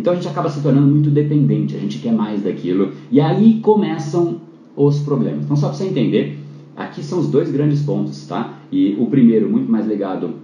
Então a gente acaba se tornando muito dependente, a gente quer mais daquilo, e aí começam os problemas. Então, só para você entender, aqui são os dois grandes pontos, tá? E o primeiro, muito mais ligado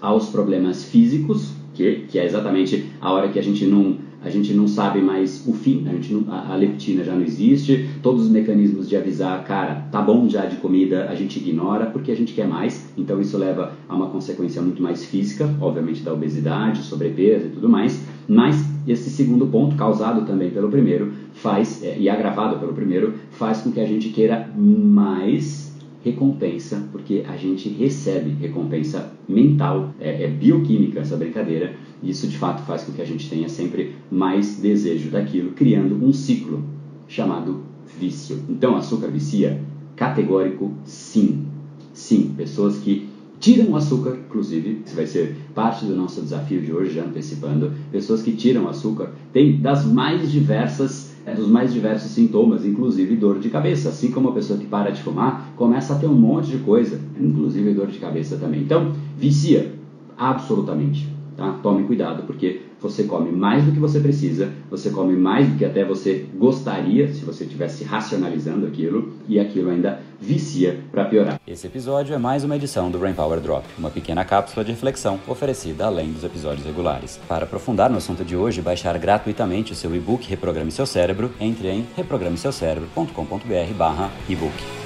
aos problemas físicos, que, que é exatamente a hora que a gente não a gente não sabe mais o fim, a, gente não, a, a, leptina já não existe, todos os mecanismos de avisar, cara, tá bom já de comida, a gente ignora porque a gente quer mais, então isso leva a uma consequência muito mais física, obviamente da obesidade, sobrepeso e tudo mais, mas esse segundo ponto, causado também pelo primeiro, faz, é, e agravado pelo primeiro, faz com que a gente queira mais recompensa, porque a gente recebe recompensa mental, é, é bioquímica essa brincadeira, e isso de fato faz com que a gente tenha sempre mais desejo daquilo, criando um ciclo chamado vício. Então, açúcar vicia? Categórico, sim. Sim, pessoas que tiram o açúcar, inclusive, isso vai ser parte do nosso desafio de hoje, já antecipando, pessoas que tiram o açúcar têm das mais diversas dos mais diversos sintomas, inclusive dor de cabeça. Assim como a pessoa que para de fumar começa a ter um monte de coisa, inclusive dor de cabeça também. Então, vicia, absolutamente. Tá? Tome cuidado, porque você come mais do que você precisa, você come mais do que até você gostaria se você estivesse racionalizando aquilo, e aquilo ainda vicia para piorar. Esse episódio é mais uma edição do Brain Power Drop, uma pequena cápsula de reflexão oferecida além dos episódios regulares. Para aprofundar no assunto de hoje baixar gratuitamente o seu e-book Reprograme Seu Cérebro, entre em reprogrameseucerebro.com.br/ebook.